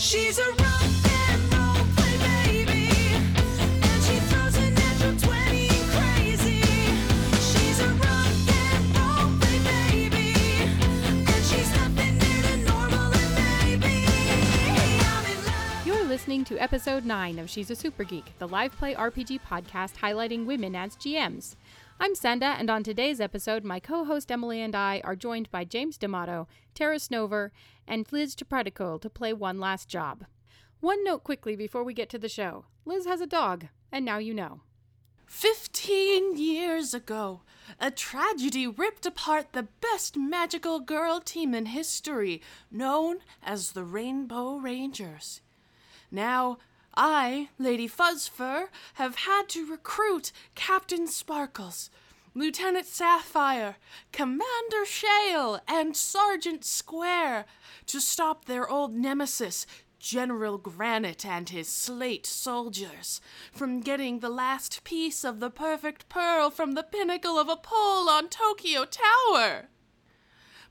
She's a rock and roll play baby, and she throws a natural 20 crazy. She's a rock and roll play baby, and she's nothing normal and maybe I'm in love. You're listening to episode 9 of She's a Super Geek, the live play RPG podcast highlighting women as GMs. I'm Senda, and on today's episode, my co host Emily and I are joined by James D'Amato, Tara Snover, and Liz Chapratico to play one last job. One note quickly before we get to the show Liz has a dog, and now you know. Fifteen years ago, a tragedy ripped apart the best magical girl team in history, known as the Rainbow Rangers. Now, I, Lady Fuzzfur, have had to recruit Captain Sparkles, Lieutenant Sapphire, Commander Shale, and Sergeant Square to stop their old nemesis, General Granite and his slate soldiers, from getting the last piece of the perfect pearl from the pinnacle of a pole on Tokyo Tower.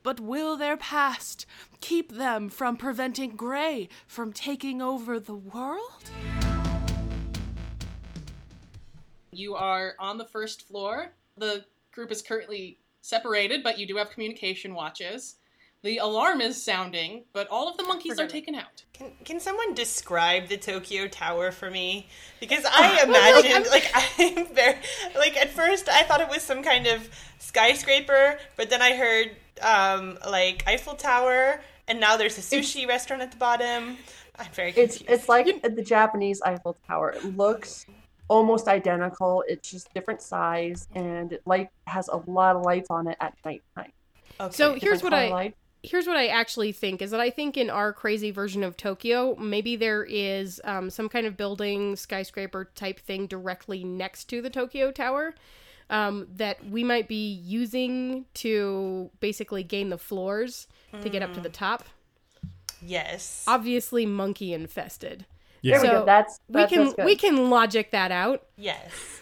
But will their past keep them from preventing Gray from taking over the world? You are on the first floor. The group is currently separated, but you do have communication watches. The alarm is sounding, but all of the monkeys are taken out. Can, can someone describe the Tokyo Tower for me? Because I imagined, like, I'm very, like, at first I thought it was some kind of skyscraper, but then I heard, um, like, Eiffel Tower, and now there's a sushi restaurant at the bottom. I'm very It's confused. it's like the Japanese Eiffel Tower. It looks almost identical. It's just different size, and it light has a lot of lights on it at nighttime. Okay. So here's what I light. here's what I actually think is that I think in our crazy version of Tokyo, maybe there is um, some kind of building skyscraper type thing directly next to the Tokyo Tower um, that we might be using to basically gain the floors to get up to the top. yes. Obviously, monkey infested. There we So go. That's, We can that's good. we can logic that out. Yes.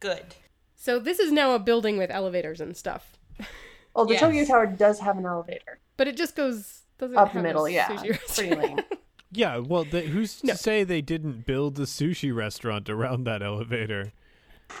Good. So this is now a building with elevators and stuff, Well, the Yes. Tokyo Tower does have an elevator but it just goes doesn't up the have a middle. Yeah, sushi it's pretty restaurant. lame. Yeah, well, they, who's No. to say they didn't build a sushi restaurant around that elevator?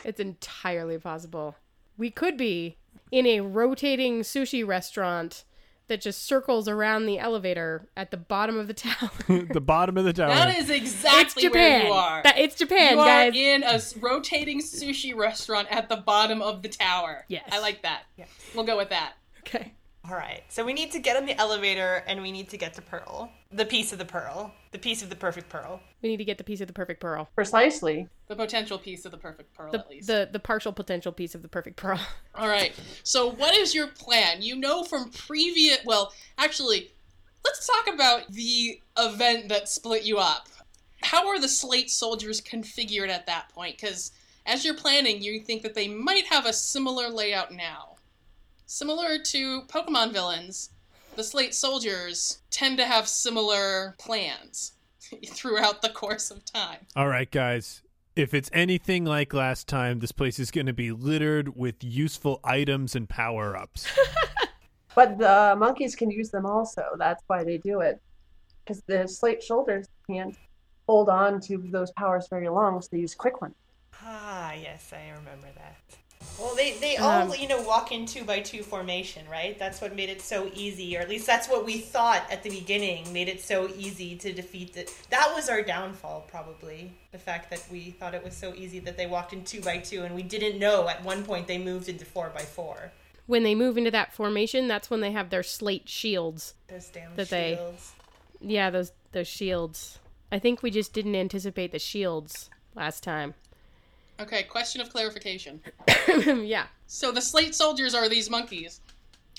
It's entirely possible. We could be in a rotating sushi restaurant that just circles around the elevator at the bottom of the tower. the bottom of the tower. That is it's exactly Japan. where you are. That- it's Japan, you are in a rotating sushi restaurant at the bottom of the tower. Yes. I like that. Yes. We'll go with that. okay. All right. So we need to get on the elevator, and we need to get to Pearl. The piece of the pearl. The piece of the perfect pearl. We need to get the piece of the perfect pearl. Precisely. The potential piece of the perfect pearl, The, at least. the the partial potential piece of the perfect pearl. All right. So, what is your plan? You know from previous. Well, actually, let's talk about the event that split you up. How are the Slate soldiers configured at that point? Because as you're planning, you think that they might have a similar layout now. Similar to Pokemon villains, the Slate soldiers tend to have similar plans throughout the course of time. All right, guys. If it's anything like last time, this place is going to be littered with useful items and power ups. But the monkeys can use them also. That's why they do it. Because the slate soldiers can't hold on to those powers very long, so they use quick ones. Ah, yes, I remember that. Well, they, they all, Um, you know, walk in two by two formation, right? That's what made it so easy, or at least that's what we thought at the beginning made it so easy to defeat it. That was our downfall, probably. The fact that we thought it was so easy that they walked in two by two, and we didn't know at one point they moved into four by four. when they move into that formation, that's when they have their slate shields. Those damn That they- shields. Yeah, those those shields. I think we just didn't anticipate the shields last time. Okay, question of clarification. yeah. So the slate soldiers are these monkeys.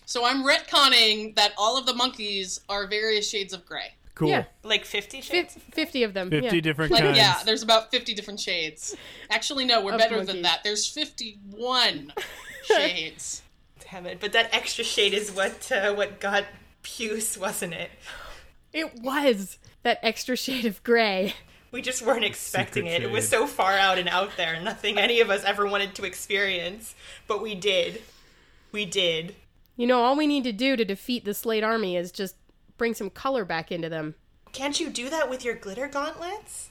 So I'm retconning that all of the monkeys are various shades of gray. Cool. Yeah. Like 50 Fif- shades? 50 of them. 50 yeah. different Like kinds. yeah, there's about 50 different shades. Actually no, we're Of better monkeys. than that. There's 51 shades. Damn it. But that extra shade is what uh, what got Puce, wasn't it? It was that extra shade of gray. We just weren't expecting Secret it. It was so far out and out there. Nothing any of us ever wanted to experience. But we did. We did. You know, all we need to do to defeat the Slate army is just bring some color back into them. Can't you do that with your glitter gauntlets?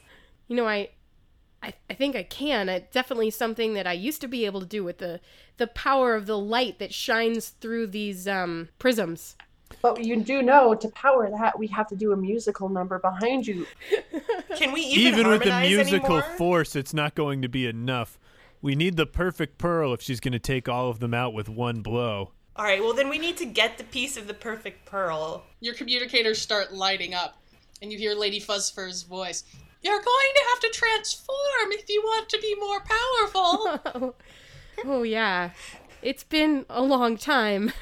You know, I, I, I think I can. It's definitely something that I used to be able to do with the the power of the light that shines through these um, prisms. But you do know to power that we have to do a musical number behind you. Can we even, Even with the musical anymore? force, it's not going to be enough. We need the perfect pearl if she's going to take all of them out with one blow. All right, well then we need to get the piece of the perfect pearl. Your communicators start lighting up, and you hear Lady Fuzzfur's voice. You're going to have to transform if you want to be more powerful. Oh yeah, it's been a long time.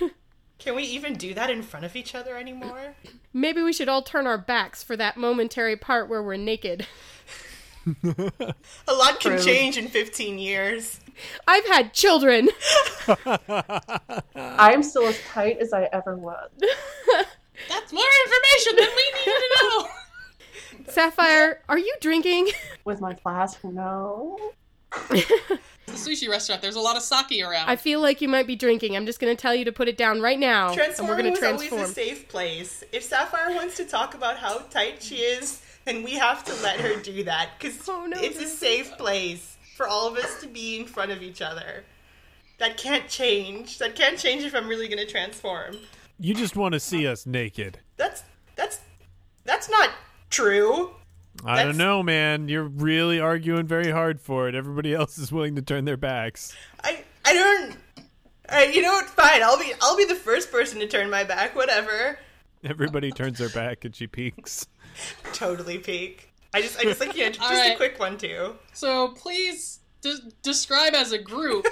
Can we even do that in front of each other anymore? Maybe we should all turn our backs for that momentary part where we're naked. A lot can change in 15 years. I've had children. I am still as tight as I ever was. That's more information than we needed to know. Sapphire, are you drinking? With my flask, no. The sushi restaurant. There's a lot of sake around. I feel like you might be drinking. I'm just gonna tell you to put it down right now, and Transform we're gonna was transform. always a safe place. If Sapphire wants to talk about how tight she is, then we have to let her do that because Oh, no, it's a safe place for all of us to be in front of each other. That can't change. That can't change if I'm really going to transform. You just want to see us naked. That's that's that's not true. I That's- don't know, man. You're really arguing very hard for it. Everybody else is willing to turn their backs. I I don't. Uh, you know what? Fine. I'll be I'll be the first person to turn my back. Whatever. Everybody turns their back and she peeks. Totally peak. I just I just like yeah, just All a quick one too. so please de- describe as a group.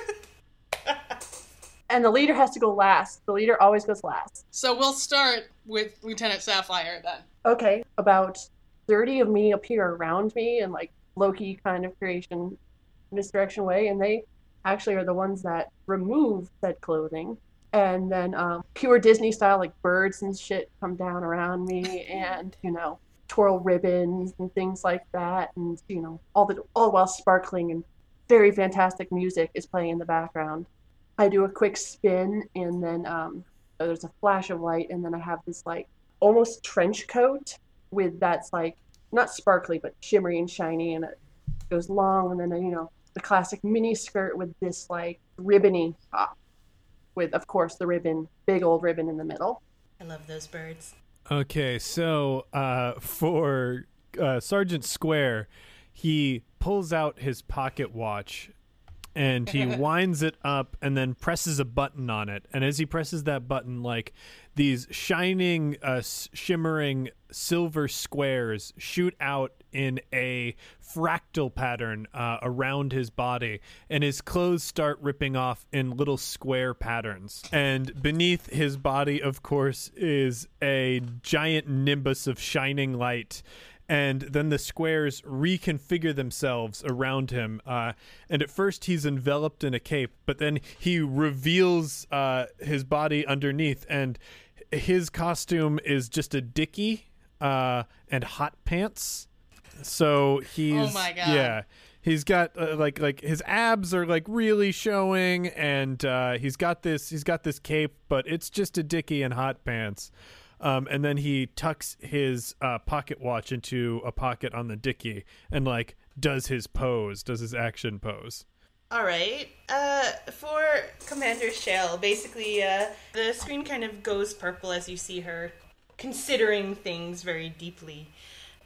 And the leader has to go last. The leader always goes last. so we'll start with Lieutenant Sapphire then. Okay, about 30 of me appear around me in like Loki kind of creation misdirection way, and they actually are the ones that remove said clothing. And then um, pure Disney style, like birds and shit come down around me, and you know, twirl ribbons and things like that, and you know, all the all while sparkling and very fantastic music is playing in the background. I do a quick spin, and then um, there's a flash of light, and then I have this like almost trench coat with that's like not sparkly but shimmery and shiny, and it goes long, and then you know the classic mini skirt with this like ribbony top, with of course the ribbon, big old ribbon in the middle. I love those birds. Okay, so uh, for uh, Sergeant Square, he pulls out his pocket watch and he winds it up and then presses a button on it. And as he presses that button, like these shining, uh, s- shimmering silver squares shoot out in a fractal pattern uh, around his body, and his clothes start ripping off in little square patterns. And beneath his body, of course, is a giant nimbus of shining light and then the squares reconfigure themselves around him. Uh, and at first, he's enveloped in a cape, but then he reveals uh, his body underneath, and his costume is just a dicky uh, and hot pants. So he's Oh my God. yeah. He's got uh, like like his abs are like really showing, and uh, he's got this he's got this cape, but it's just a dicky and hot pants. Um, and then he tucks his uh, pocket watch into a pocket on the dicky and like does his pose, does his action pose. All right. Uh, for Commander Shell, basically, uh, the screen kind of goes purple as you see her considering things very deeply,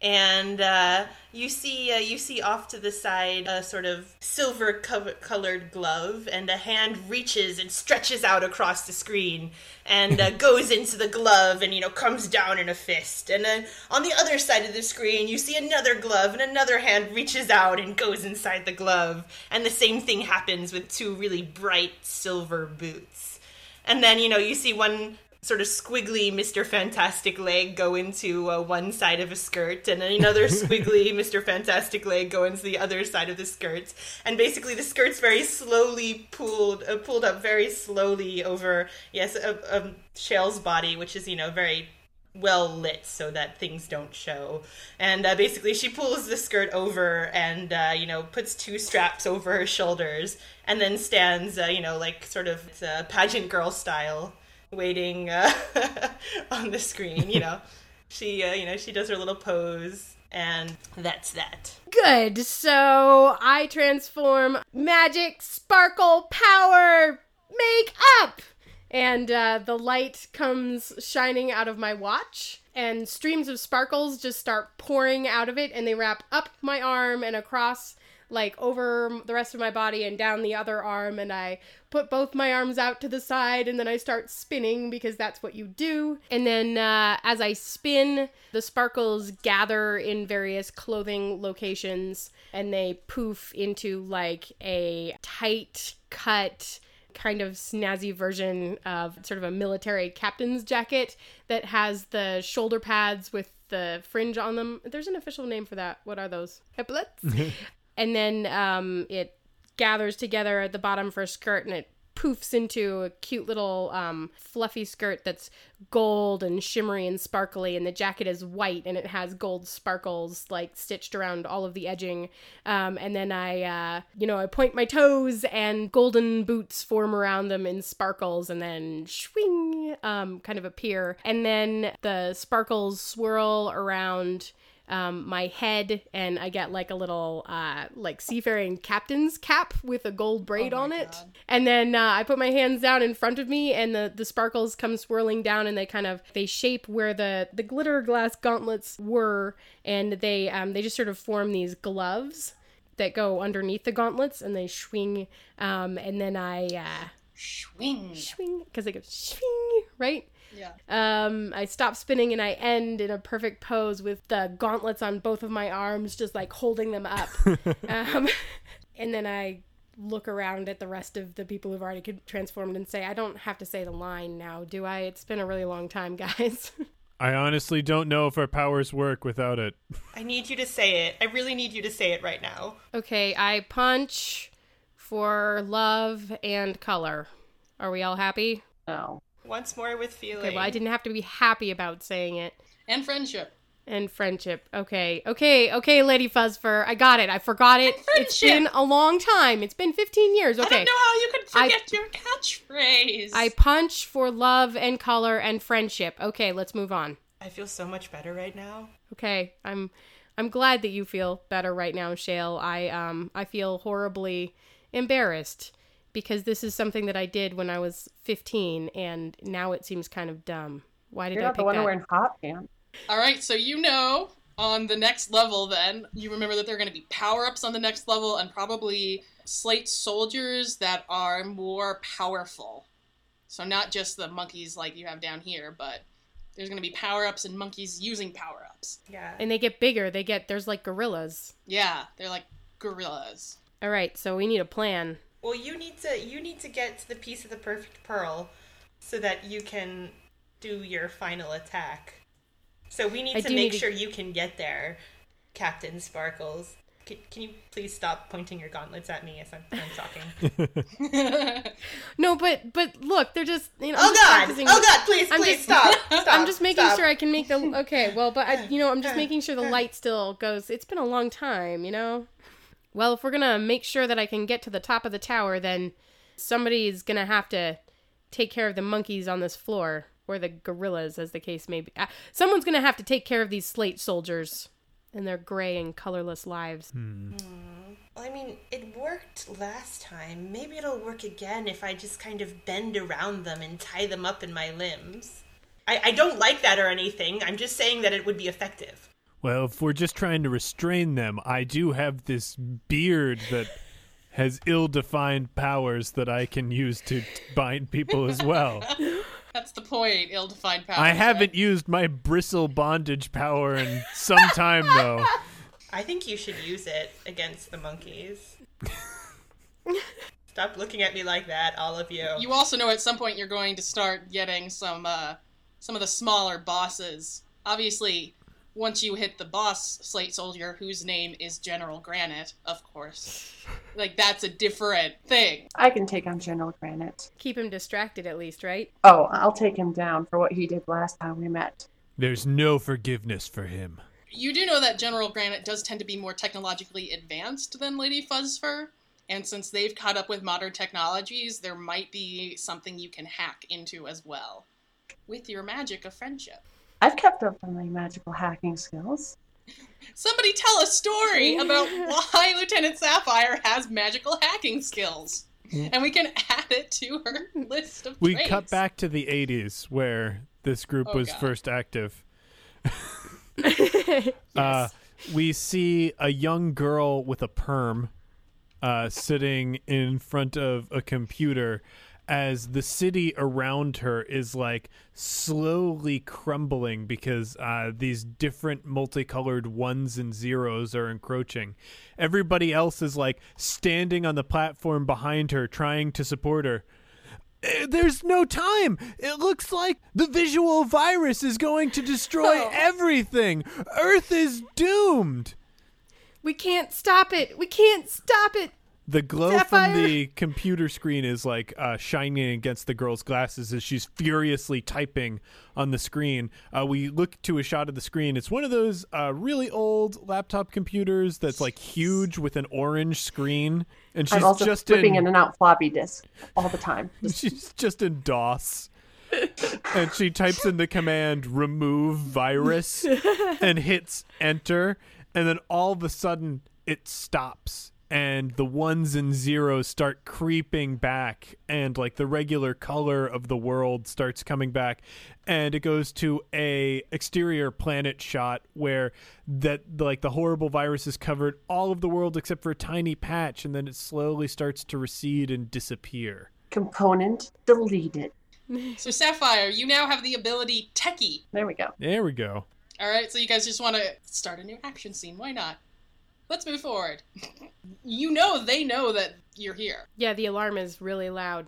and uh, you see uh, you see off to the side a sort of silver co- colored glove, and a hand reaches and stretches out across the screen and uh, goes into the glove, and you know comes down in a fist, and then on the other side of the screen you see another glove, and another hand reaches out and goes inside the glove, and the same thing happens with two really bright silver boots. And then, you know, you see one sort of squiggly Mr. Fantastic leg go into uh, one side of a skirt, and another squiggly Mr. Fantastic leg go into the other side of the skirt. And basically, the skirt's very slowly pulled uh, pulled up very slowly over, yes, a, Shell's body, which is, you know, very well lit so that things don't show. And uh, basically, she pulls the skirt over and, uh, you know, puts two straps over her shoulders and then stands, uh, you know, like sort of uh, pageant girl style, waiting uh, on the screen, you know. She, uh, you know, she does her little pose, and that's that. Good. So I transform magic, sparkle, power, make up. And uh, the light comes shining out of my watch, and streams of sparkles just start pouring out of it, and they wrap up my arm and across, like over the rest of my body and down the other arm. And I put both my arms out to the side, and then I start spinning because that's what you do. And then uh, as I spin, the sparkles gather in various clothing locations, and they poof into like a tight cut kind of snazzy version of sort of a military captain's jacket that has the shoulder pads with the fringe on them. There's an official name for that. What are those? Epaulets? and then um, it gathers together at the bottom for a skirt and it poofs into a cute little um, fluffy skirt that's gold and shimmery and sparkly. And the jacket is white and it has gold sparkles like stitched around all of the edging. Um, and then i uh, you know i point my toes and golden boots form around them in sparkles and then swing um, kind of appear. And then the sparkles swirl around um, my head and I get like a little uh, like seafaring captain's cap with a gold braid on it. And then uh, I put my hands down in front of me and the, the sparkles come swirling down and they kind of they shape where the, the glitter glass gauntlets were and they um, they just sort of form these gloves that go underneath the gauntlets and they swing um, and then I uh, Swing. swing because they go swing right Yeah. um, I stop spinning and I end in a perfect pose with the gauntlets on both of my arms, just like holding them up. um, and then I look around at the rest of the people who've already transformed and say, I don't have to say the line now, do I? It's been a really long time, guys. I honestly don't know if our powers work without it. I need you to say it. I really need you to say it right now. okay, I punch for love and color. Are we all happy? No. Once more with feeling. Okay, well, I didn't have to be happy about saying it. And friendship. And friendship. Okay, okay, okay, Lady Fuzzfur. I got it. I forgot it. It's been a long time. It's been 15 years. Okay. I don't know how you could I- forget your catchphrase. I punch for love and color and friendship. Okay, let's move on. I feel so much better right now. Okay, I'm I'm glad that you feel better right now, Shale. I um I feel horribly embarrassed because this is something that I did when I was 15 and now it seems kind of dumb. Why did You're I not the one that? wearing hot pants. All right, so you know on the next level, then you remember that there are going to be power ups on the next level, and probably slate soldiers that are more powerful. So not just the monkeys like you have down here, but there's going to be power ups and monkeys using power ups. Yeah. And they get bigger. They get there's like gorillas. Yeah, they're like gorillas. All right, so we need a plan. Well, you need to you need to get to the piece of the perfect pearl so that you can do your final attack. So we need I to make need to- sure you can get there, Captain Sparkles. Can, can you please stop pointing your gauntlets at me as I'm, I'm talking? No, but but look, they're just you know. oh I'm just God! practicing- Oh God! Please, I'm please just- stop! Stop! I'm just making stop. sure I can make the okay. Well, but I, you know, I'm just making sure the light still goes. It's been a long time, you know. Well, if we're gonna make sure that I can get to the top of the tower, then somebody's gonna have to take care of the monkeys on this floor, or the gorillas, as the case may be. Uh, someone's gonna have to take care of these slate soldiers and their gray and colorless lives. Well, I mean, it worked last time. Maybe it'll work again if I just kind of bend around them and tie them up in my limbs. I, I don't like that or anything. I'm just saying that it would be effective. Well, if we're just trying to restrain them, I do have this beard that has ill defined powers that I can use to t- bind people as well. That's the point. Ill-defined powers. I haven't used my bristle bondage power in some time, though. I think you should use it against the monkeys. Stop looking at me like that, all of you. You also know at some point you're going to start getting some uh, some of the smaller bosses. Obviously, once you hit the boss slate soldier, whose name is General Granite, of course, like that's a different thing. I can take on General Granite. Keep him distracted, at least, right? Oh, I'll take him down for what he did last time we met. There's no forgiveness for him. You do know that General Granite does tend to be more technologically advanced than Lady Fuzzfur, and since they've caught up with modern technologies, there might be something you can hack into as well with your magic of friendship. I've kept up on my magical hacking skills. Somebody tell a story about why Lieutenant Sapphire has magical hacking skills. And we can add it to her list of We traits. cut back to the 80s where this group Oh, was God. first active. uh, we see a young girl with a perm uh, sitting in front of a computer as the city around her is like slowly crumbling because uh, these different multicolored ones and zeros are encroaching. Everybody else is like standing on the platform behind her, trying to support her. Uh, There's no time. It looks like the visual virus is going to destroy everything. Earth is doomed. We can't stop it. We can't stop it. The glow Sapphire. from the computer screen is like uh, shining against the girl's glasses as she's furiously typing on the screen. Uh, we look to a shot of the screen. It's one of those uh, really old laptop computers that's like huge with an orange screen, and she's I'm also just flipping in, in and out floppy disk all the time. She's just in DOS. and she types in the command remove virus and hits enter and then all of a sudden it stops and the ones and zeros start creeping back and like the regular color of the world starts coming back and it goes to a exterior planet shot where that like the horrible virus has covered all of the world except for a tiny patch and then it slowly starts to recede and disappear component deleted. So Sapphire, you now have the ability Techie. There we go. there we go All right, so you guys just want to start a new action scene. Why not? Let's move forward. you know they know that you're here. Yeah, the alarm is really loud.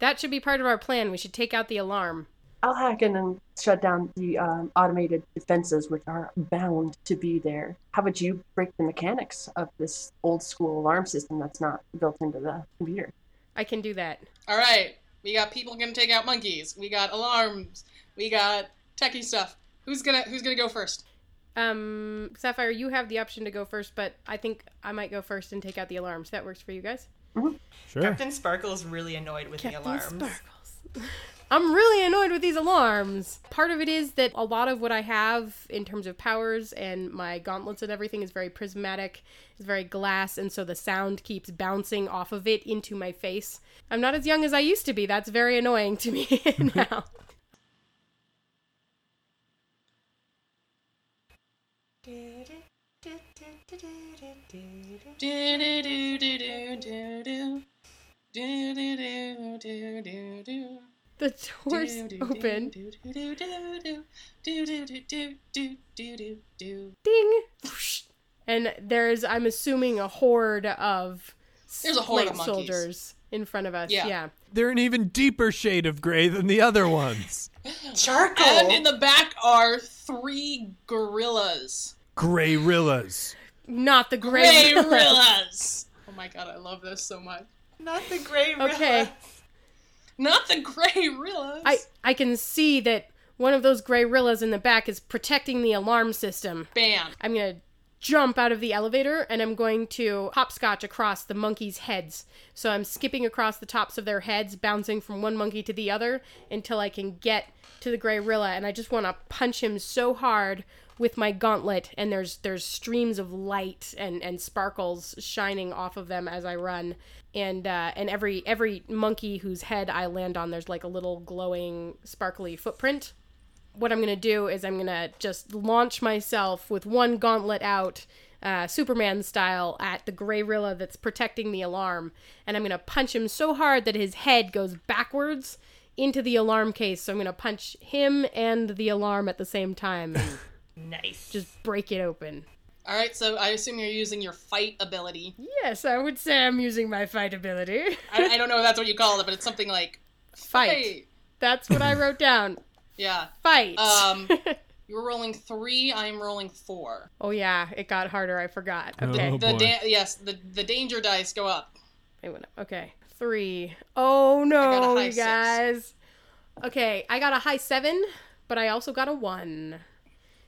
That should be part of our plan. We should take out the alarm. I'll hack in and shut down the um, automated defenses, which are bound to be there. How about you break the mechanics of this old school alarm system that's not built into the computer? I can do that. All right, we got people gonna take out monkeys. We got alarms. We got techie stuff. Who's gonna Who's gonna go first? Um, Sapphire, you have the option to go first, but I think I might go first and take out the alarms. That works for you guys? sure Captain Sparkle's really annoyed with the alarms. Sparkles. I'm really annoyed with these alarms. Part of it is that a lot of what I have in terms of powers and my gauntlets and everything is very prismatic, it's very glass, and so the sound keeps bouncing off of it into my face. I'm not as young as I used to be. That's very annoying to me now. The door's open. Ding! And there's, I'm assuming, a horde of There's a horde of soldiers in front of us. Yeah. yeah. they're an even deeper shade of gray than the other ones Charcoal. And in the back are three gorillas. Gray rillas Not the gray. Gray gorillas. Oh my god, I love this so much. Not the gray Okay. Not the gray gorillas. I I can see that one of those gray rillas in the back is protecting the alarm system. Bam. I'm gonna jump out of the elevator and I'm going to hopscotch across the monkeys' heads. So I'm skipping across the tops of their heads, bouncing from one monkey to the other until I can get to the gray rilla and I just want to punch him so hard with my gauntlet and there's there's streams of light and and sparkles shining off of them as I run. And uh, and every every monkey whose head I land on there's like a little glowing sparkly footprint. What I'm gonna do is I'm gonna just launch myself with one gauntlet out, uh, Superman style, at the gray Rilla that's protecting the alarm, and I'm gonna punch him so hard that his head goes backwards into the alarm case. So I'm gonna punch him and the alarm at the same time Nice. just break it open. All right, so I assume you're using your fight ability. Yes, I would say I'm using my fight ability. I, I don't know if that's what you call it, but it's something like fight. fight. That's what I wrote down. Yeah. Fight. Um, you were rolling three. I'm rolling four. oh yeah, it got harder. I forgot. Oh, Okay. The boy. da- yes, the the danger dice go up. It went up. Okay. Three. Oh no, high you six. guys. Okay, I got a high seven, but I also got a one.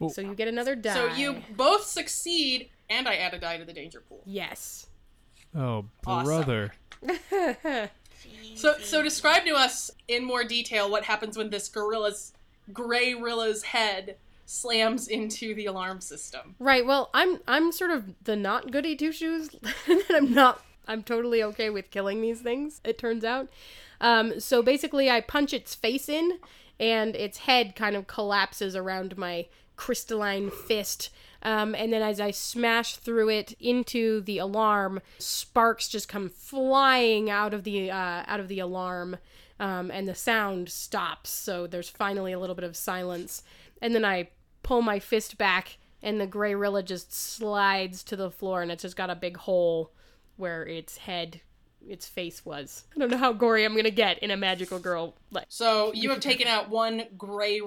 Oh. So you get another die. So you both succeed, and I add a die to the danger pool. Yes. oh Awesome. brother So so describe to us in more detail what happens when this gorilla's Gray Rilla's head slams into the alarm system. Right. Well, I'm I'm sort of the not goody two shoes. I'm not. I'm totally okay with killing these things. It turns out. Um, so basically, I punch its face in, and its head kind of collapses around my crystalline fist. Um, and then as I smash through it into the alarm, sparks just come flying out of the uh, out of the alarm, um, and the sound stops. So there's finally a little bit of silence. And then I pull my fist back, and the gray Rilla just slides to the floor, and it's just got a big hole where its head, its face was. I don't know how gory I'm gonna get in a magical girl like So you have taken out one Gray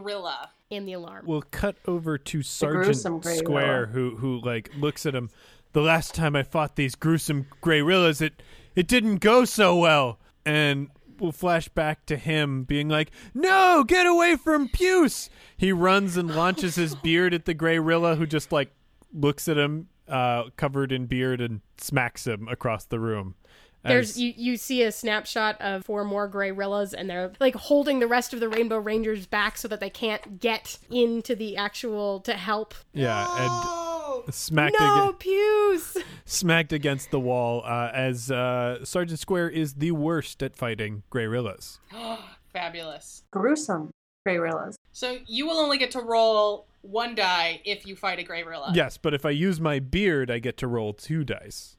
Rilla. in the alarm. We'll cut over to Sergeant Square, who who like looks at him. The last time I fought these gruesome Grey Rillas, it it didn't go so well, and we'll flash back to him being like, "No, get away from Puce!" He runs and launches his beard at the Grey Rilla, who just like looks at him, uh, covered in beard, and smacks him across the room. There's As- you, you see a snapshot of four more gray Rillas, and they're like holding the rest of the Rainbow Rangers back so that they can't get into the actual to help. yeah, Oh, and smacked no, again. Puce. smacked against the wall uh, as uh, Sergeant Square is the worst at fighting Grey Rillas. Fabulous. Gruesome Grey Rillas. So you will only get to roll one die if you fight a Grey Rilla. Yes, but if I use my beard, I get to roll two dice.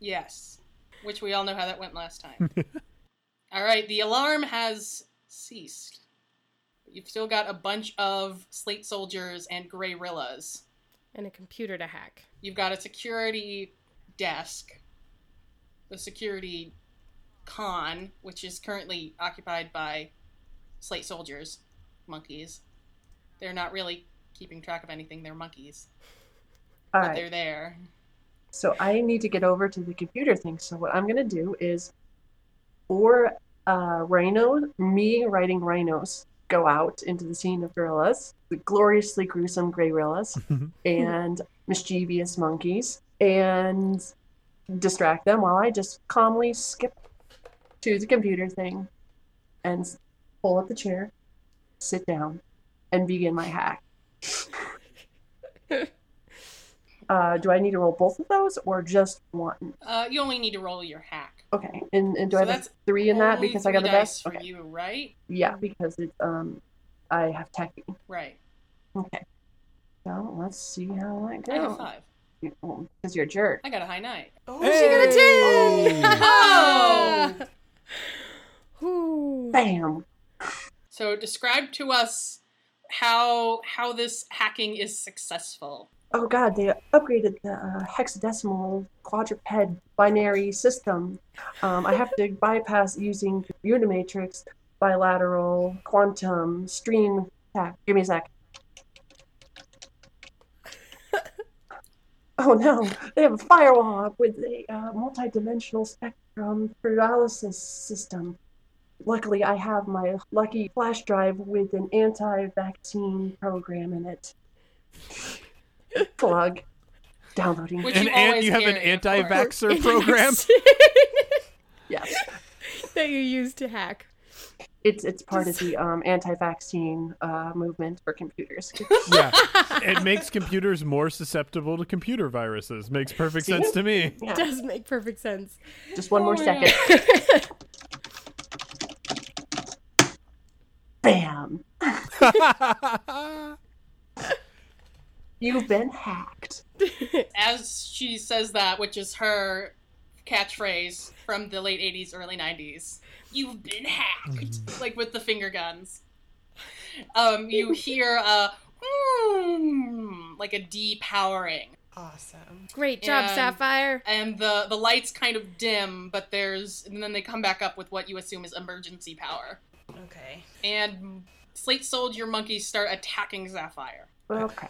Yes. Which we all know how that went last time. all right, the alarm has ceased. You've still got a bunch of slate soldiers and Grey Rillas. And a computer to hack. You've got a security desk, the security con, which is currently occupied by slate soldiers, monkeys. They're not really keeping track of anything, they're monkeys, All but right. they're there. So I need to get over to the computer thing. So what I'm gonna do is, for uh, Rhino, me riding rhinos, go out into the scene of gorillas, the gloriously gruesome gray gorillas, and mischievous monkeys, and distract them while I just calmly skip to the computer thing, and pull up the chair, sit down, and begin my hack. Uh, do I need to roll both of those or just one? Uh, you only need to roll your hack. Okay, and, and do So I have a that's three in that because I got the best? for Okay, you, right? yeah, because it's um, I have techie. Right. Okay, so let's see how that I got goes. five. Because you're a jerk. I got a high night. oh, She got a 10! Oh! Ooh. Bam. So describe to us how how this hacking is successful. Oh god, they upgraded the uh, hexadecimal quadruped binary system. Um, I have to bypass using Unimatrix, bilateral, quantum, stream attack. Give me a sec. Oh no, they have a firewall with a uh, multi-dimensional spectrum paralysis system. Luckily, I have my lucky flash drive with an anti-vaccine program in it. Plug. Downloading. Which And, you and you have an carry, of anti-vaxxer program. Yes. that you use to hack. It's it's part of the um, anti-vaccine uh, movement for computers. yeah, it makes computers more susceptible to computer viruses. Makes perfect sense to me. Yeah. Does make perfect sense. Just one more Oh, second. Bam. You've been hacked. As she says that, which is her catchphrase from the late 80s, early 90s. You've been hacked. like with the finger guns. Um, you hear a "Hmm," like a depowering. awesome. Great job, And- Sapphire. And the, the lights kind of dim, but there's and then they come back up with what you assume is emergency power. Okay. And Slate Soldier monkeys start attacking Sapphire. Okay.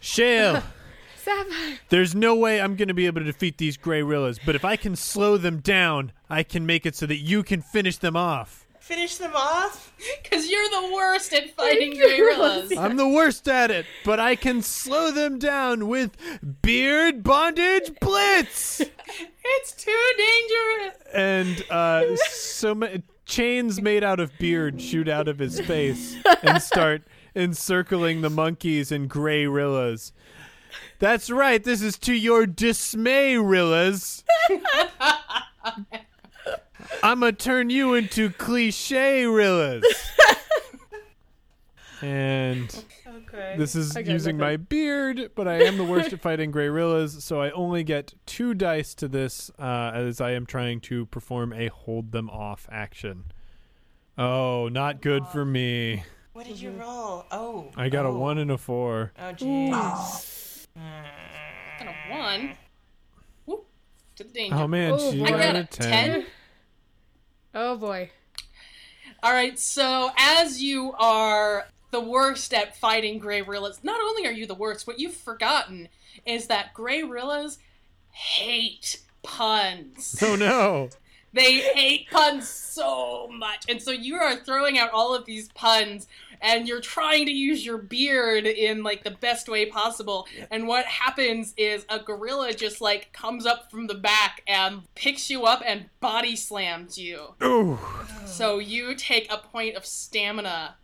Shale, Sapphire. there's no way I'm going to be able to defeat these Grey Rillas, but if I can slow them down, I can make it so that you can finish them off. Finish them off. Because you're the worst at fighting gorillas. I'm the worst at it, but I can slow them down with Beard Bondage Blitz. It's too dangerous. and uh, so ma- chains made out of beard shoot out of his face and start encircling the monkeys and gray rillas. That's right. This is to your dismay, rillas. I'ma turn you into cliche rillas. and Okay. this is using my beard, but I am the worst at fighting gray rillas, so I only get two dice to this uh, as I am trying to perform a hold them off action. Oh, not good for me. What did you mm-hmm. roll? Oh. I got a oh. one and a four. Oh jeez. Got a one. Whoop. To the danger. Oh man, Oh, she boy. I got got a a ten. 10. Oh boy. All right, so as you are the worst at fighting gray rillas, not only are you the worst, what you've forgotten is that gray rillas hate puns. Oh no. They hate puns so much. And so you are throwing out all of these puns and you're trying to use your beard in like the best way possible. And what happens is a gorilla just like comes up from the back and picks you up and body slams you. Ooh. So you take a point of stamina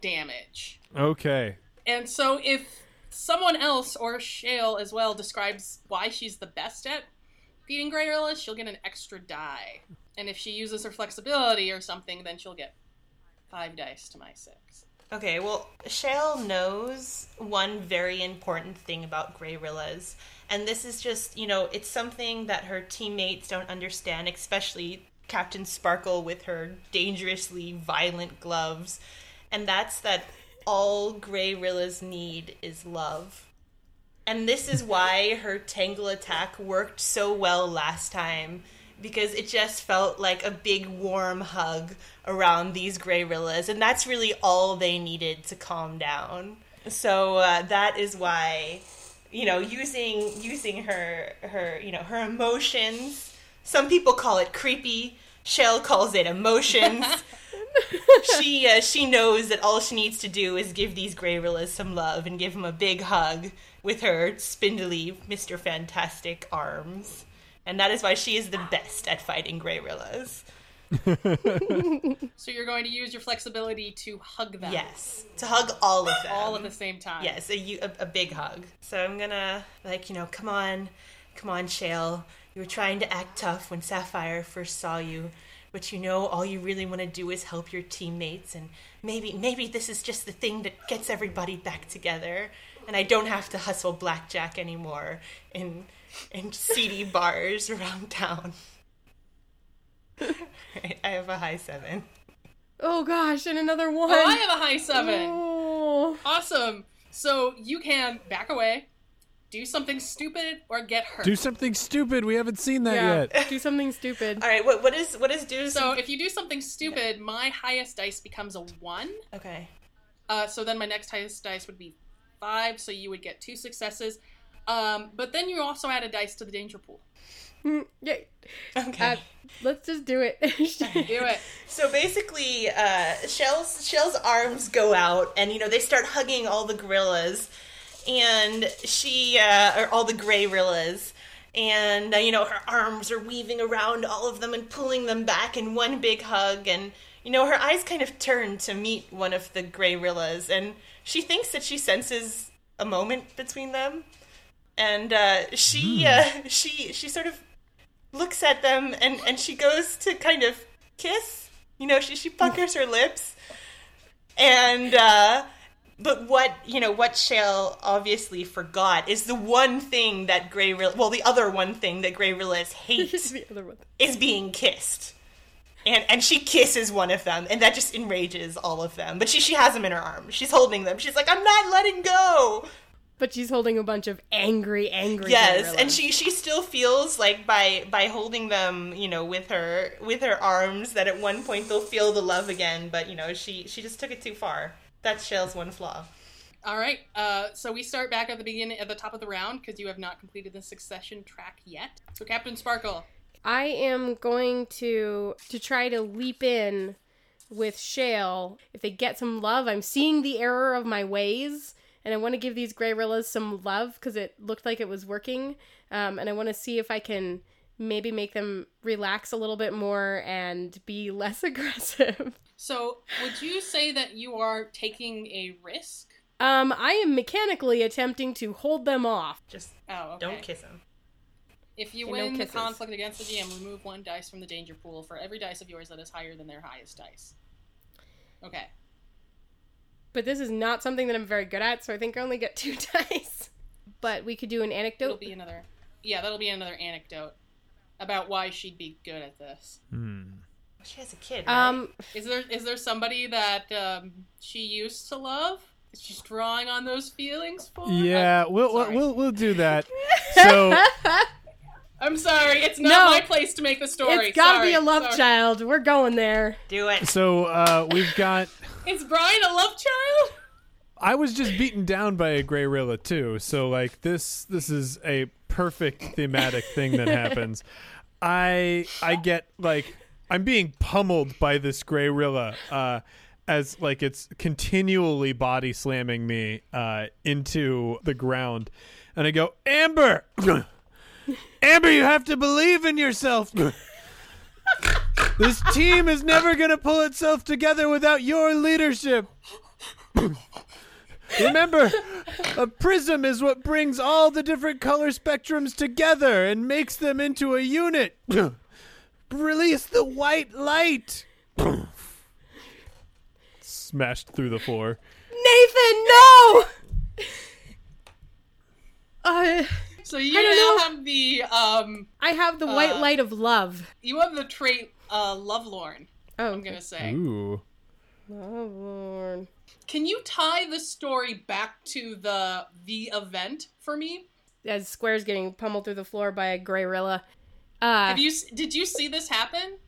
damage. Okay. And so if someone else or Shale as well describes why she's the best at feeding Gorillas, she'll get an extra die. And if she uses her flexibility or something, then she'll get five dice to my six. Okay, well, Shale knows one very important thing about Greyrillas, and this is just, you know, it's something that her teammates don't understand, especially Captain Sparkle with her dangerously violent gloves, and that's that all Greyrillas need is love. And this is why her Tangle attack worked so well last time because it just felt like a big warm hug around these Greyrillas, and that's really all they needed to calm down. So uh, that is why, you know, using using her her you know her emotions. Some people call it creepy. Shell calls it emotions. she uh, she knows that all she needs to do is give these Greyrillas some love and give them a big hug with her spindly Mr. Fantastic arms. And that is why she is the best at fighting Greyrillas. So you're going to use your flexibility to hug them. Yes, to hug all of them. All at the same time. Yes, a, a, a big hug. So I'm gonna, like, you know, come on, come on, Shale. You were trying to act tough when Sapphire first saw you, but you know, all you really want to do is help your teammates, and maybe, maybe this is just the thing that gets everybody back together, and I don't have to hustle blackjack anymore in, in seedy bars around town. Right, I have a high seven. Oh gosh, and another one. Oh, I have a high seven. Oh. Awesome. So you can back away, do something stupid, or get hurt. Do something stupid. We haven't seen that Yeah. yet. Do something stupid. All right, what what is what is do? so if you do something stupid, my highest dice becomes a one. okay. Uh, so then my next highest dice would be five, so you would get two successes. Um, but then you also add a dice to the danger pool. Mm, yeah. Okay. Uh, let's just do it. Do it. So basically, uh, Shell's Shell's arms go out, and you know they start hugging all the gorillas, and she uh, or all the gray gorillas, and uh, you know her arms are weaving around all of them and pulling them back in one big hug, and you know her eyes kind of turn to meet one of the gray gorillas, and she thinks that she senses a moment between them, and uh, she uh, she she sort of looks at them and and she goes to kind of kiss you know she she puckers her lips and uh but what you know what Shale obviously forgot is the one thing that Grey Rill well the other one thing that Grey Rillis hates the other one. is being kissed. And and she kisses one of them and that just enrages all of them. But she she has them in her arms. She's holding them. She's like I'm not letting go. But she's holding a bunch of angry, angry. Yes, gorillas. and she she still feels like by by holding them, you know, with her with her arms, that at one point they'll feel the love again. But you know, she she just took it too far. That's Shell's one flaw. All right. Uh, so we start back at the beginning, at the top of the round, because you have not completed the succession track yet. So Captain Sparkle. I am going to to try to leap in with Shale. If they get some love, I'm seeing the error of my ways, and I want to give these Greyrillas some love because it looked like it was working. Um, and I want to see if I can maybe make them relax a little bit more and be less aggressive. So, would you say that you are taking a risk? Um, I am mechanically attempting to hold them off. Just Oh, okay. don't kiss them. If you Okay, no win the conflict against the GM, remove one dice from the danger pool for every dice of yours that is higher than their highest dice. Okay. But this is not something that I'm very good at, so I think I only get two dice. But we could do an anecdote. It'll anecdote. be another. Yeah, that'll be another anecdote about why she'd be good at this. Hmm. She has a kid. Right? Um, Is there is there somebody that um, she used to love? Is she drawing on those feelings for? Yeah, I'm we'll, we'll sorry. we'll we'll do that. So I'm sorry. It's not No. my place to make the story. it's gotta Sorry, be a love sorry. child. We're going there. Do it. so uh, we've got. Is Brian a love child? I was just beaten down by a gray rilla too, so like this this is a perfect thematic thing that happens. I I get like I'm being pummeled by this gray rilla uh, as like it's continually body slamming me uh, into the ground, and I go Amber, Amber, you have to believe in yourself. this team is never gonna pull itself together without your leadership. Remember, a prism is what brings all the different color spectrums together and makes them into a unit. Release the white light. Smashed through the floor. Nathan, no! Uh, So you I don't now know. have the um I have the white Uh, light of love. you have the trait uh lovelorn. Oh, I'm gonna say. Ooh. Oh, Lord. Can you tie the story back to the the event for me? As Square's getting pummeled through the floor by a gray rilla. Uh, Have you did you see this happen?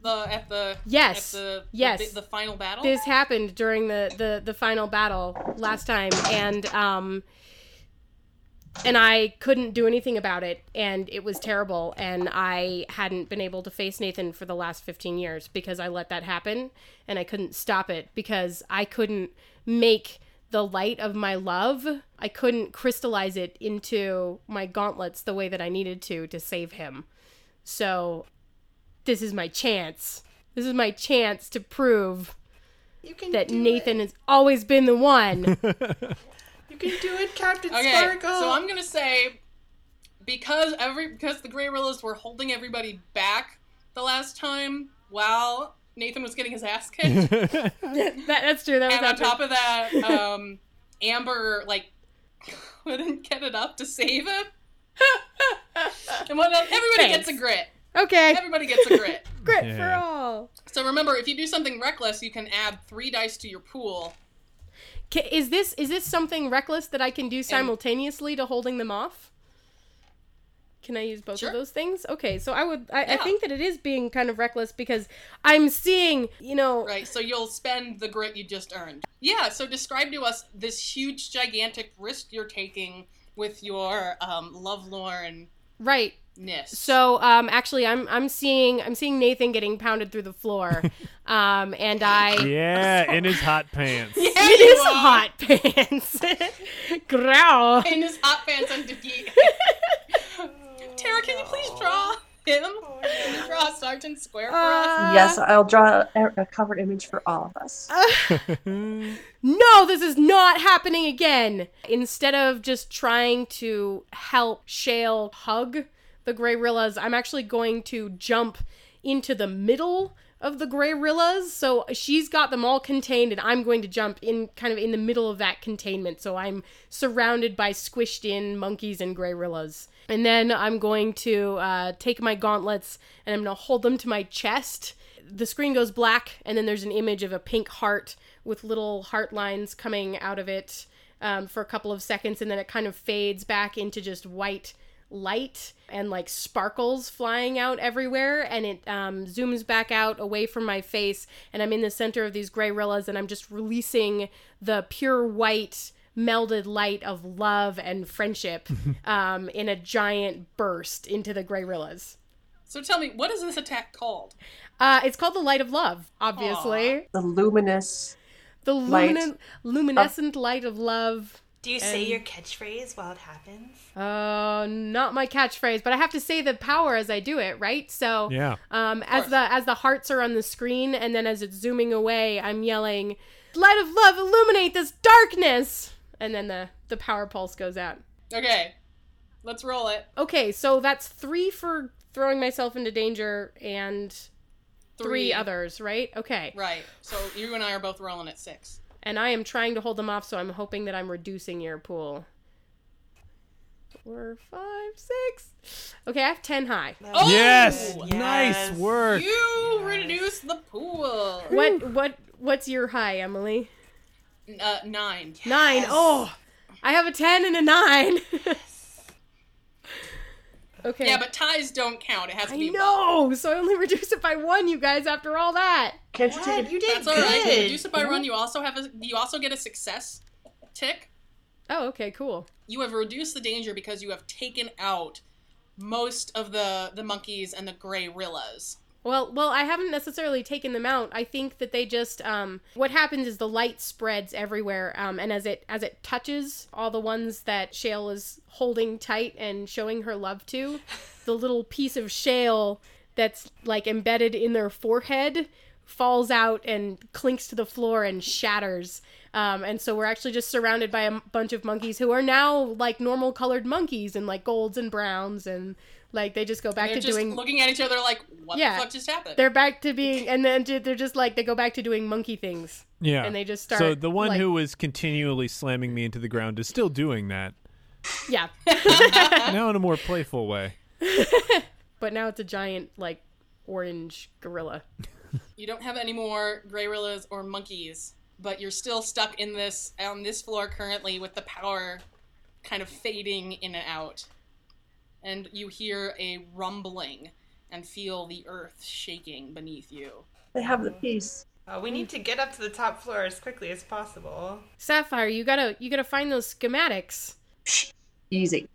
The at the Yes. at the Yes. the, the final battle. this happened during the, the, the final battle last time, and um, and I couldn't do anything about it, and it was terrible, and I hadn't been able to face Nathan for the last 15 years because I let that happen, and I couldn't stop it because I couldn't make the light of my love, I couldn't crystallize it into my gauntlets the way that I needed to to save him. So, this is my chance. This is my chance to prove You can that Nathan has always been the one. It. You do it, Captain okay, Sparkle. so I'm gonna say because every because the Grey Rillas were holding everybody back the last time while Nathan was getting his ass kicked. that, that's true. That was and on top of that, um, Amber like couldn't get it up to save him. and what everybody gets a grit. Okay, Everybody gets a grit. grit for all. So remember, if you do something reckless, you can add three dice to your pool. Is this is this something reckless that I can do simultaneously to holding them off? Can I use both Sure. of those things? Okay, so I would I, I think that it is being kind of reckless because I'm seeing, you know, Right, so you'll spend the grit you just earned. Yeah, so describe to us this huge, gigantic risk you're taking with your um, lovelorn right. So um actually I'm I'm seeing I'm seeing Nathan getting pounded through the floor. um and I Yeah, in his hot pants. yeah, It you are. hot pants. Growl. in his hot pants and defeat. Tara, can you please draw him? Can you draw Sergeant Square for us? Uh, yes, I'll draw a, a covered image for all of us. No, this is not happening again. Instead of just trying to help Shale hug the Grey Rillas, I'm actually going to jump into the middle of the Grey Rillas. So she's got them all contained, and I'm going to jump in kind of in the middle of that containment. So I'm surrounded by squished in monkeys and Grey Rillas. And then I'm going to uh, take my gauntlets and I'm going to hold them to my chest the screen goes black and then there's an image of a pink heart with little heart lines coming out of it um, for a couple of seconds and then it kind of fades back into just white light and like sparkles flying out everywhere and it um, zooms back out away from my face and i'm in the center of these gray rillas and i'm just releasing the pure white melded light of love and friendship um, in a giant burst into the gray rillas So tell me, what is this attack called? uh, it's called the light of love obviously. The luminous the Light luminen- luminescent light of love Do you say And- your catchphrase while it happens? Uh, not my catchphrase, but I have to say the power as I do it, right? So, Yeah. um, as the as the hearts are on the screen, and then as it's zooming away, I'm yelling, "Light of love, illuminate this darkness!" And then the the power pulse goes out. Okay, let's roll it. Okay, so that's three for throwing myself into danger, and three, Three. others, right? Okay, Right. So you and I are both rolling at six. And I am trying to hold them off, so I'm hoping that I'm reducing your pool. Four, five, six. Okay, I have ten high. Oh, yes! yes. Nice work. You reduce the pool. What what what's your high, Emily? Uh, nine. Nine. Oh, I have a ten and a nine. okay. Yeah, but ties don't count. It has to I be. know. So I only reduce it by one, you guys. After all that. Can't you take What? it? You did That's all right. good. Reduce it by one. You also have a. You also get a success tick. Oh, okay, cool. You have reduced the danger because you have taken out most of the the monkeys and the gray rillas. Well, well, I haven't necessarily taken them out. I think that they just um what happens is the light spreads everywhere um and as it as it touches all the ones that Shale is holding tight and showing her love to, the little piece of shale that's like embedded in their forehead falls out and clinks to the floor and shatters. Um, and so we're actually just surrounded by a bunch of monkeys who are now like normal colored monkeys and like golds and browns and like they just go back They're to just doing looking at each other like, "What Yeah. the fuck just happened?" they're back to being and then they're just like they go back to doing monkey things Yeah. and they just start. so the one like- who was continually slamming me into the ground is still doing that. yeah now in a more playful way. but now it's a giant like orange gorilla You don't have any more gray rillas or monkeys, but you're still stuck in this on this floor currently with the power kind of fading in and out. And you hear a rumbling and feel the earth shaking beneath you. They have the piece. Uh, we need to get up to the top floor as quickly as possible. sapphire you gotta you gotta find those schematics Easy.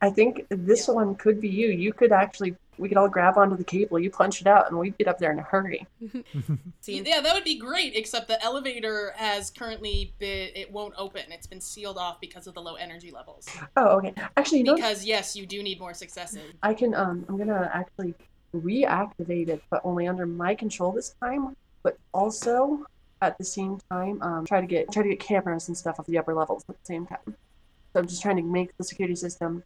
I think this one could be you. You could actually, we could all grab onto the cable. You punch it out, and we'd get up there in a hurry. See, Yeah, that would be great, except the elevator has currently been it won't open. It's been sealed off because of the low energy levels. Oh, okay. Actually, you know, Because yes, you do need more successes. I can. Um, I'm gonna actually reactivate it, but only under my control this time. But also at the same time, um, try to get try to get cameras and stuff off the upper levels at the same time. So I'm just trying to make the security system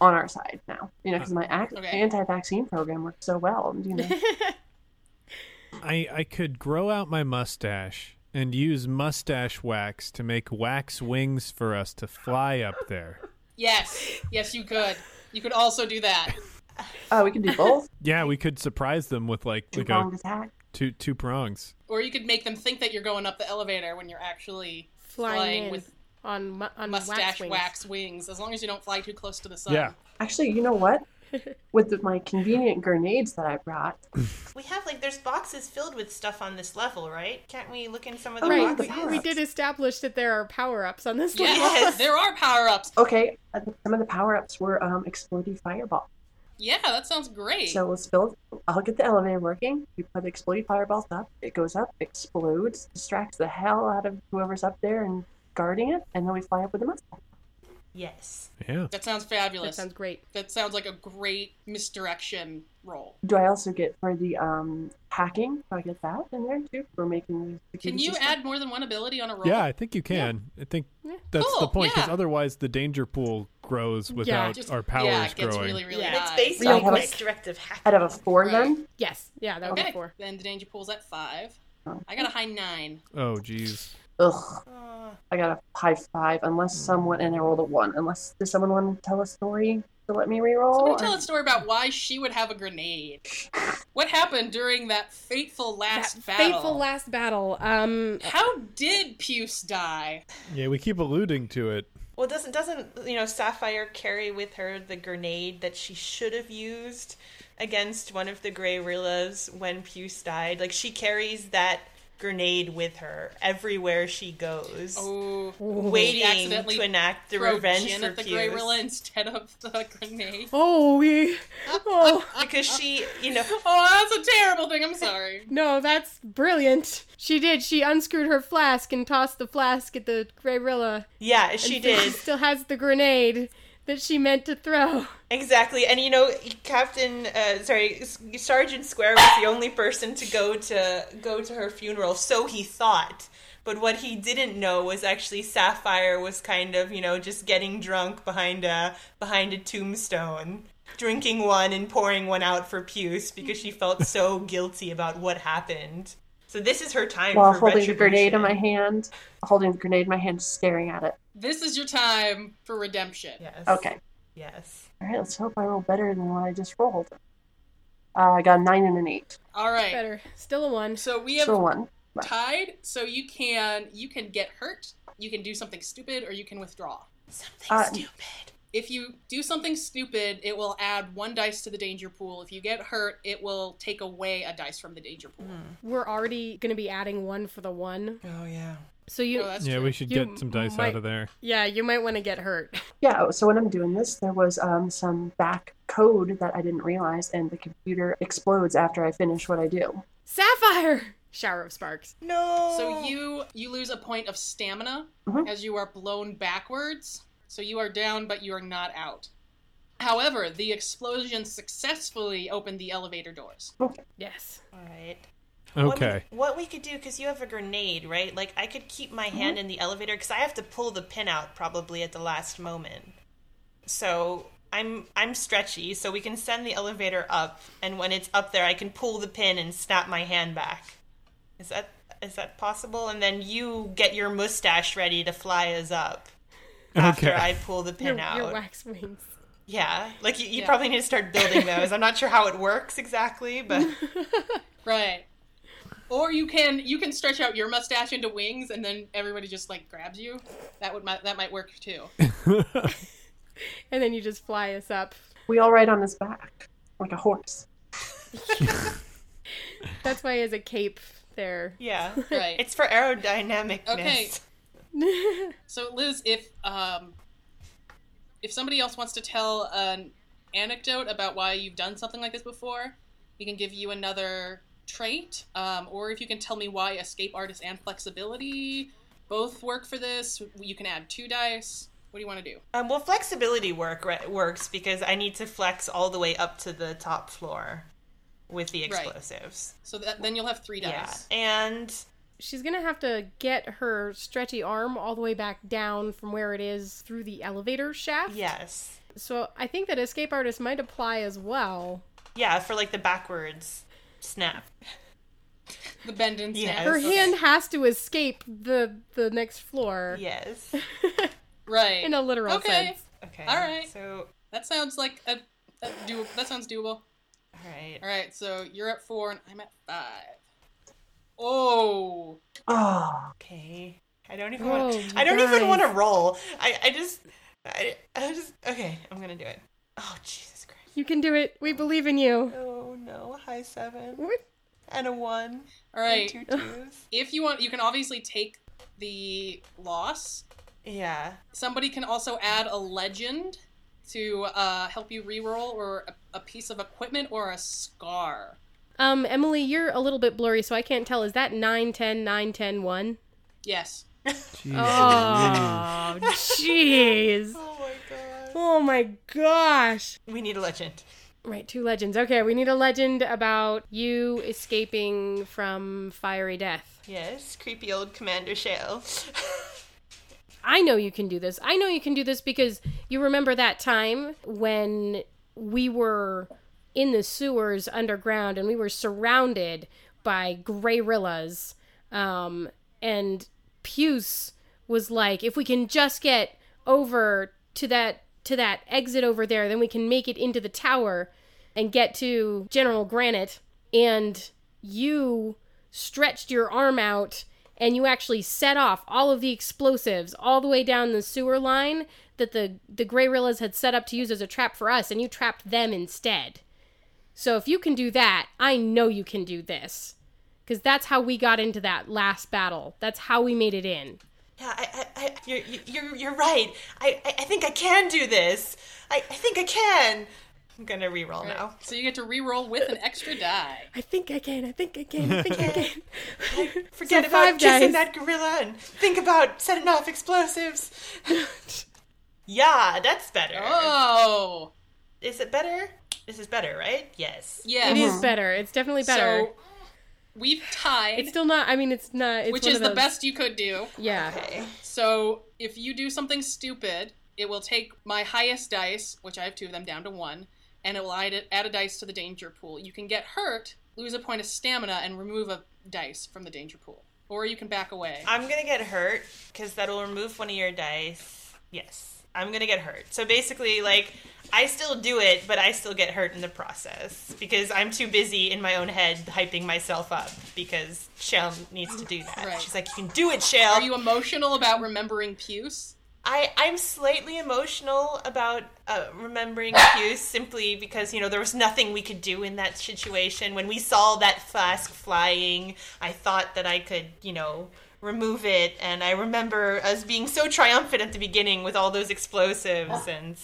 on our side now. You know, because uh, my ac- Okay. anti-vaccine program worked so well. You know, I I could grow out my mustache and use mustache wax to make wax wings for us to fly up there. Yes, yes, you could. You could also do that. oh, we can do both. Yeah, we could surprise them with like like a Two-pronged attack. two two prongs. Or you could make them think that you're going up the elevator when you're actually flying, flying with on on mustache wax, wax, wings. wings. as long as you don't fly too close to the sun. Yeah. Actually, you know what? With the, my convenient grenades that I brought, We have like there's boxes filled with stuff on this level, right? Can't we look in some of the Right, the we, we did establish that there are power ups on this level. Yes, there are power ups. okay, uh, some of the power-ups were um, exploding fireball. Yeah, that sounds great. So let's build. I'll get the elevator working. We put exploding fireballs up. It goes up, explodes, distracts the hell out of whoever's up there and guarding it, and then we fly up with the mustache. Yes. Yeah. that sounds fabulous. That sounds great. That sounds like a great misdirection roll. Do I also get for the um hacking? Do I get that in there too for making the Can you system? add more than one ability on a roll? Yeah, I think you can. I think that's Cool, the point because yeah. otherwise the danger pool grows without Just- our powers yeah, it gets growing. really, really Yeah. It's high. based Real on quick. misdirective hacking. I'd have a four Right. then. Yes, yeah, that would Okay, be four. then the danger pool's at five. Oh. I got a high nine. Oh, geez. Ugh, I got a high five. Unless someone and I rolled a one. Unless does someone want to tell a story to let me re-roll? Somebody or- tell a story about why she would have a grenade. What happened during that fateful last that battle? fateful last battle. Um, How did Puce die? Yeah, we keep alluding to it. well, doesn't doesn't you know Sapphire carry with her the grenade that she should have used against one of the Grey Rillas when Puce died? Like she carries that grenade with her everywhere she goes, Oh, waiting accidentally to enact the throw revenge gin for at the Pierce. Greyrilla instead of the grenade. Oh, we. Oh, because she, you know, Oh, that's a terrible thing. I'm sorry. no, that's brilliant. She did. She unscrewed her flask and tossed the flask at the Greyrilla. yeah, she And so She did still has the grenade that she meant to throw. exactly. And you know, Captain, uh, sorry, Sergeant Square was the only person to go to go to her funeral, so he thought. But what he didn't know was actually Sapphire was kind of, you know, just getting drunk behind a behind a tombstone, drinking one and pouring one out for Puce because she felt so guilty about what happened. So this is her time While for holding the grenade in my hand, holding the grenade in my hand, staring at it. This is your time for redemption. Yes. Okay. Yes. All right, let's hope I roll better than what I just rolled. Uh, I got a nine and an eight. All right. Better. Still a one. So we have So one. tied. So you can you can get hurt, you can do something stupid, or you can withdraw. Something Uh, stupid. If you do something stupid, it will add one dice to the danger pool. If you get hurt, it will take away a dice from the danger pool. We're already going to be adding one for the one. Oh yeah. So you. Oh, yeah, true. we should You get some dice might- out of there. yeah, you might want to get hurt. Yeah, so when I'm doing this, there was um, some back code that I didn't realize, and the computer explodes after I finish what I do. Sapphire! Shower of sparks. No. So you you lose a point of stamina Mhm. as you are blown backwards. So you are down, but you are not out. However, the explosion successfully opened the elevator doors. Yes. All right. What we- Okay. What we, could do, because you have a grenade, right? Like, I could keep my hand mm-hmm. in the elevator, because I have to pull the pin out probably at the last moment. So I'm I'm stretchy, so we can send the elevator up, and when it's up there, I can pull the pin and snap my hand back. Is that is that possible? And then you get your mustache ready to fly us up after Okay. I pull the pin Your, out. your wax wings. Yeah, like you, you Yeah. probably need to start building those. I'm not sure how it works exactly, but Right. Or you can you can stretch out your mustache into wings, and then everybody just like grabs you. That would might, that might work too. And then you just fly us up. We all ride on his back, like a horse. That's why he has a cape there. yeah, Right. it's for aerodynamicness. Okay. So Liz, if um, if somebody else wants to tell an anecdote about why you've done something like this before, we can give you another trait. Um, or if you can tell me why escape artist and flexibility both work for this, you can add two dice. What do you want to do? Um, well, flexibility work right, works because I need to flex all the way up to the top floor with the Right. explosives. So that, then you'll have three dice. Yeah, dice. and She's gonna have to get her stretchy arm all the way back down from where it is through the elevator shaft. yes, So I think that escape artist might apply as well. yeah, for like the backwards snap. The bend and snap. Yes. Her Okay. hand has to escape the the next floor Yes. Right. in a literal Okay. sense. Okay. All right. So, That sounds like a, a do. That sounds doable. all right. All right. So you're at four, and I'm at five. Oh. Oh, Okay. I don't even Oh, want. I don't guys. even want to roll. I I just I I just okay. I'm gonna do it. Oh Jesus Christ. You can do it. We believe in you. Oh no. High seven What? and a one. All and right. Two twos. If you want, you can obviously take the loss. yeah. Somebody can also add a legend to uh, help you reroll, or a, a piece of equipment, or a scar. Um, Emily, you're a little bit blurry, so I can't tell. Is that 9, 10, 9, 10, 1? Yes. Jeez. Oh, jeez. Oh my god. Oh my gosh. We need a legend. Right, two legends. Okay, we need a legend about you escaping from fiery death. Yes. Creepy old Commander Shale. I know you can do this. I know you can do this because you remember that time when we were in the sewers underground and we were surrounded by grayrillas. Um, and Puce was like, if we can just get over to that to that exit over there, then we can make it into the tower and get to General Granite. And you stretched your arm out and you actually set off all of the explosives all the way down the sewer line that the the grayrillas had set up to use as a trap for us and you trapped them instead so if you can do that i know you can do this Because that's how we got into that last battle. That's how we made it in. Yeah, I, I, I, you're, you're, you're right. I, I, I think I can do this. I, I think I can. I'm gonna reroll now. So you get to re-roll with an extra die. I think I can. I think I can. I think I can. Forget So about five kissing dice. that gorilla and think about setting off explosives. yeah, that's better. Oh, Is it better? This is better, right? Yes. yeah. It is uh-huh. better. It's definitely better. So we've tied, it's still not. I mean, it's not. It's which one is of the best you could do. Yeah. Okay. So if you do something stupid, it will take my highest dice, which I have two of them, down to one, and it will add a, add a dice to the danger pool. You can get hurt, lose a point of stamina, and remove a dice from the danger pool. Or you can back away. I'm gonna get hurt because that'll remove one of your dice. Yes, I'm gonna get hurt. So basically, like, I still do it, but I still get hurt in the process because I'm too busy in my own head hyping myself up because Shell needs to do that. Right. She's like, "You can do it, Shell." Are you emotional about remembering Puce? I I'm slightly emotional about uh, remembering Puce simply because you know there was nothing we could do in that situation. When we saw that flask flying, I thought that I could you know remove it, and I remember us being so triumphant at the beginning with all those explosives, and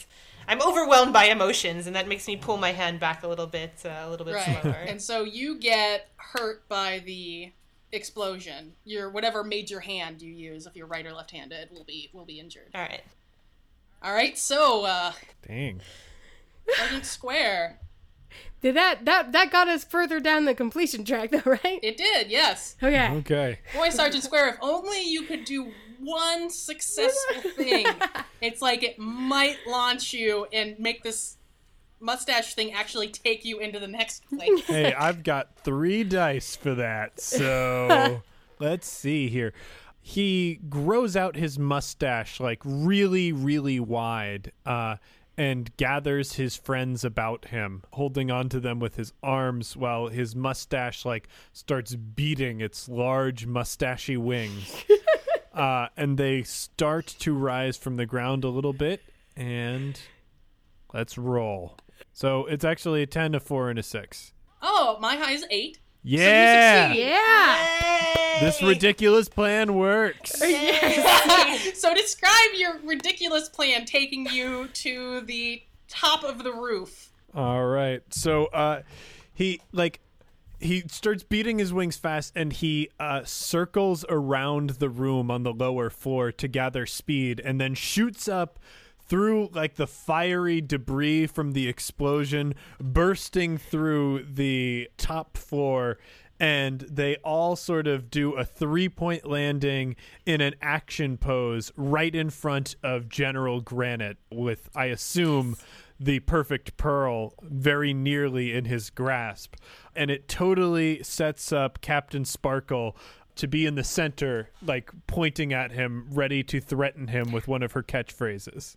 I'm overwhelmed by emotions, and that makes me pull my hand back a little bit, uh, a little bit Right. slower. And so you get hurt by the explosion. Your whatever major hand you use, if you're right or left-handed, will be will be injured. all right. All right. So uh, Dang. Sergeant Square. Did that that that got us further down the completion track, though, right? It did. Yes. Okay. Okay. Boy, Sergeant Square, if only you could do one successful thing. It's like it might launch you and make this mustache thing actually take you into the next place. Hey, I've got three dice for that. So let's see here. He grows out his mustache like really, really wide, uh, and gathers his friends about him, holding onto them with his arms while his mustache like starts beating its large mustachy wings. uh, and they start to rise from the ground a little bit, and let's roll. So it's actually a ten, a four, and a six. Oh, my high is eight. Yeah. succeed. Yeah. This ridiculous plan works. so describe your ridiculous plan taking you to the top of the roof. All right. So uh he like he starts beating his wings fast and he uh circles around the room on the lower floor to gather speed and then shoots up through like the fiery debris from the explosion bursting through the top floor and they all sort of do a three point landing in an action pose right in front of General Granite with I assume the perfect pearl very nearly in his grasp. And it totally sets up Captain Sparkle to be in the center, like pointing at him, ready to threaten him with one of her catchphrases.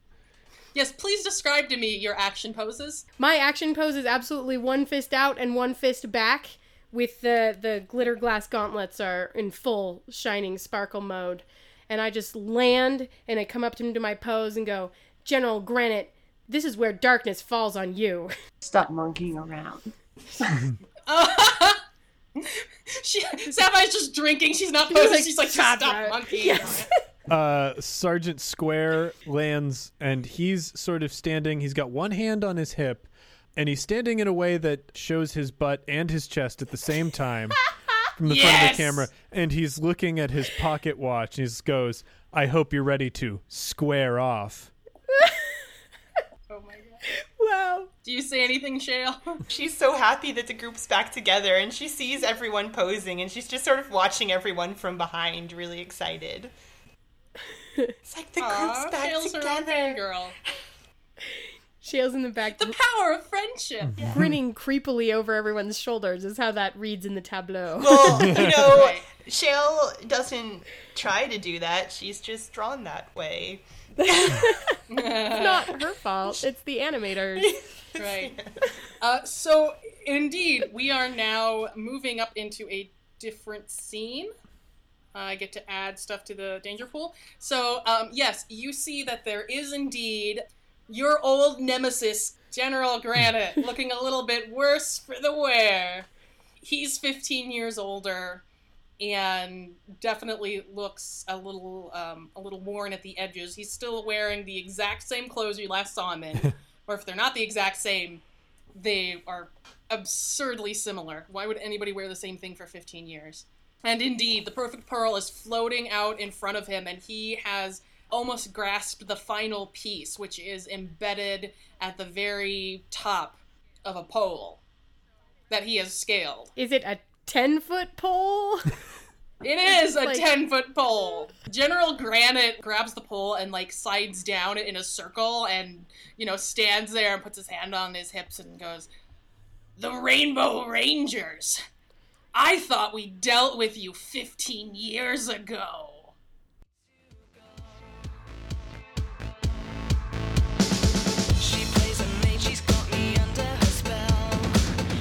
Yes, please describe to me your action poses. My action pose is absolutely one fist out and one fist back, with the the glitter glass gauntlets are in full shining sparkle mode, and I just land and I come up to him to my pose and go, General Granite, this is where darkness falls on you. Stop monkeying around. She, Sapphire's just drinking. She's not posing. like, She's like, "Stop stop it." Monkeying. uh, Sergeant Square lands and he's sort of standing. He's got one hand on his hip and he's standing in a way that shows his butt and his chest at the same time from the front of the camera. And he's looking at his pocket watch and he just goes, I hope you're ready to square off. Oh my god. wow. Do you say anything, Shale? She's so happy that the group's back together and she sees everyone posing and she's just sort of watching everyone from behind, really excited. It's like the group's Aw, back Shale's together. girl. Shale's in the back, The power of friendship. grinning creepily over everyone's shoulders, is how that reads in the tableau. Well, you know, Right. Shale doesn't try to do that. She's just drawn that way. it's not her fault. It's the animators. Right. Uh, so, indeed, we are now moving up into a different scene. I get to add stuff to the danger pool. So, um, yes, you see that there is indeed your old nemesis, General Granite, looking a little bit worse for the wear. he's 15 years older and definitely looks a little um, a little worn at the edges. He's still wearing the exact same clothes you last saw him in, or if they're not the exact same, they are absurdly similar. Why would anybody wear the same thing for 15 years? And indeed, the perfect pearl is floating out in front of him, and he has almost grasped the final piece, which is embedded at the very top of a pole that he has scaled. Is it a 10 foot pole? It is a Like- 10 foot pole. General Granite grabs the pole and like sides down in a circle and, you know, stands there and puts his hand on his hips and goes, The Rainbow Rangers. I thought we dealt with you 15 years ago. She plays a mage, she's got me under her spell.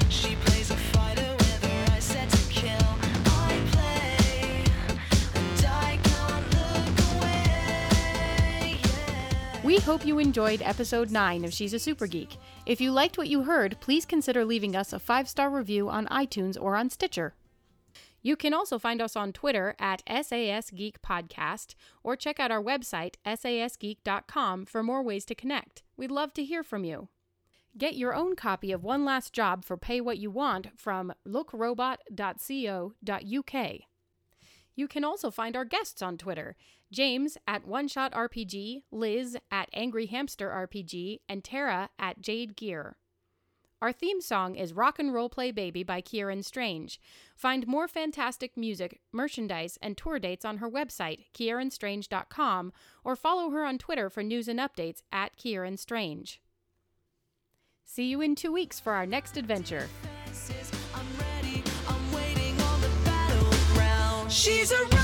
She plays a fighter with her eyes set to kill. I play, and I can't look away. Yeah. We hope you enjoyed episode 9 of She's a Super Geek. If you liked what you heard, please consider leaving us a five star review on iTunes or on Stitcher. You can also find us on Twitter at SAS Geek Podcast or check out our website, sasgeek.com, for more ways to connect. We'd love to hear from you. Get your own copy of One Last Job for Pay What You Want from lookrobot.co.uk. You can also find our guests on Twitter James at One Shot RPG, Liz at Angry Hamster RPG, and Tara at Jade Gear. Our theme song is Rock and Roll Play Baby by Kieran Strange. Find more fantastic music, merchandise, and tour dates on her website, kieranstrange.com, or follow her on Twitter for news and updates at Kieran Strange. See you in two weeks for our next adventure. She's a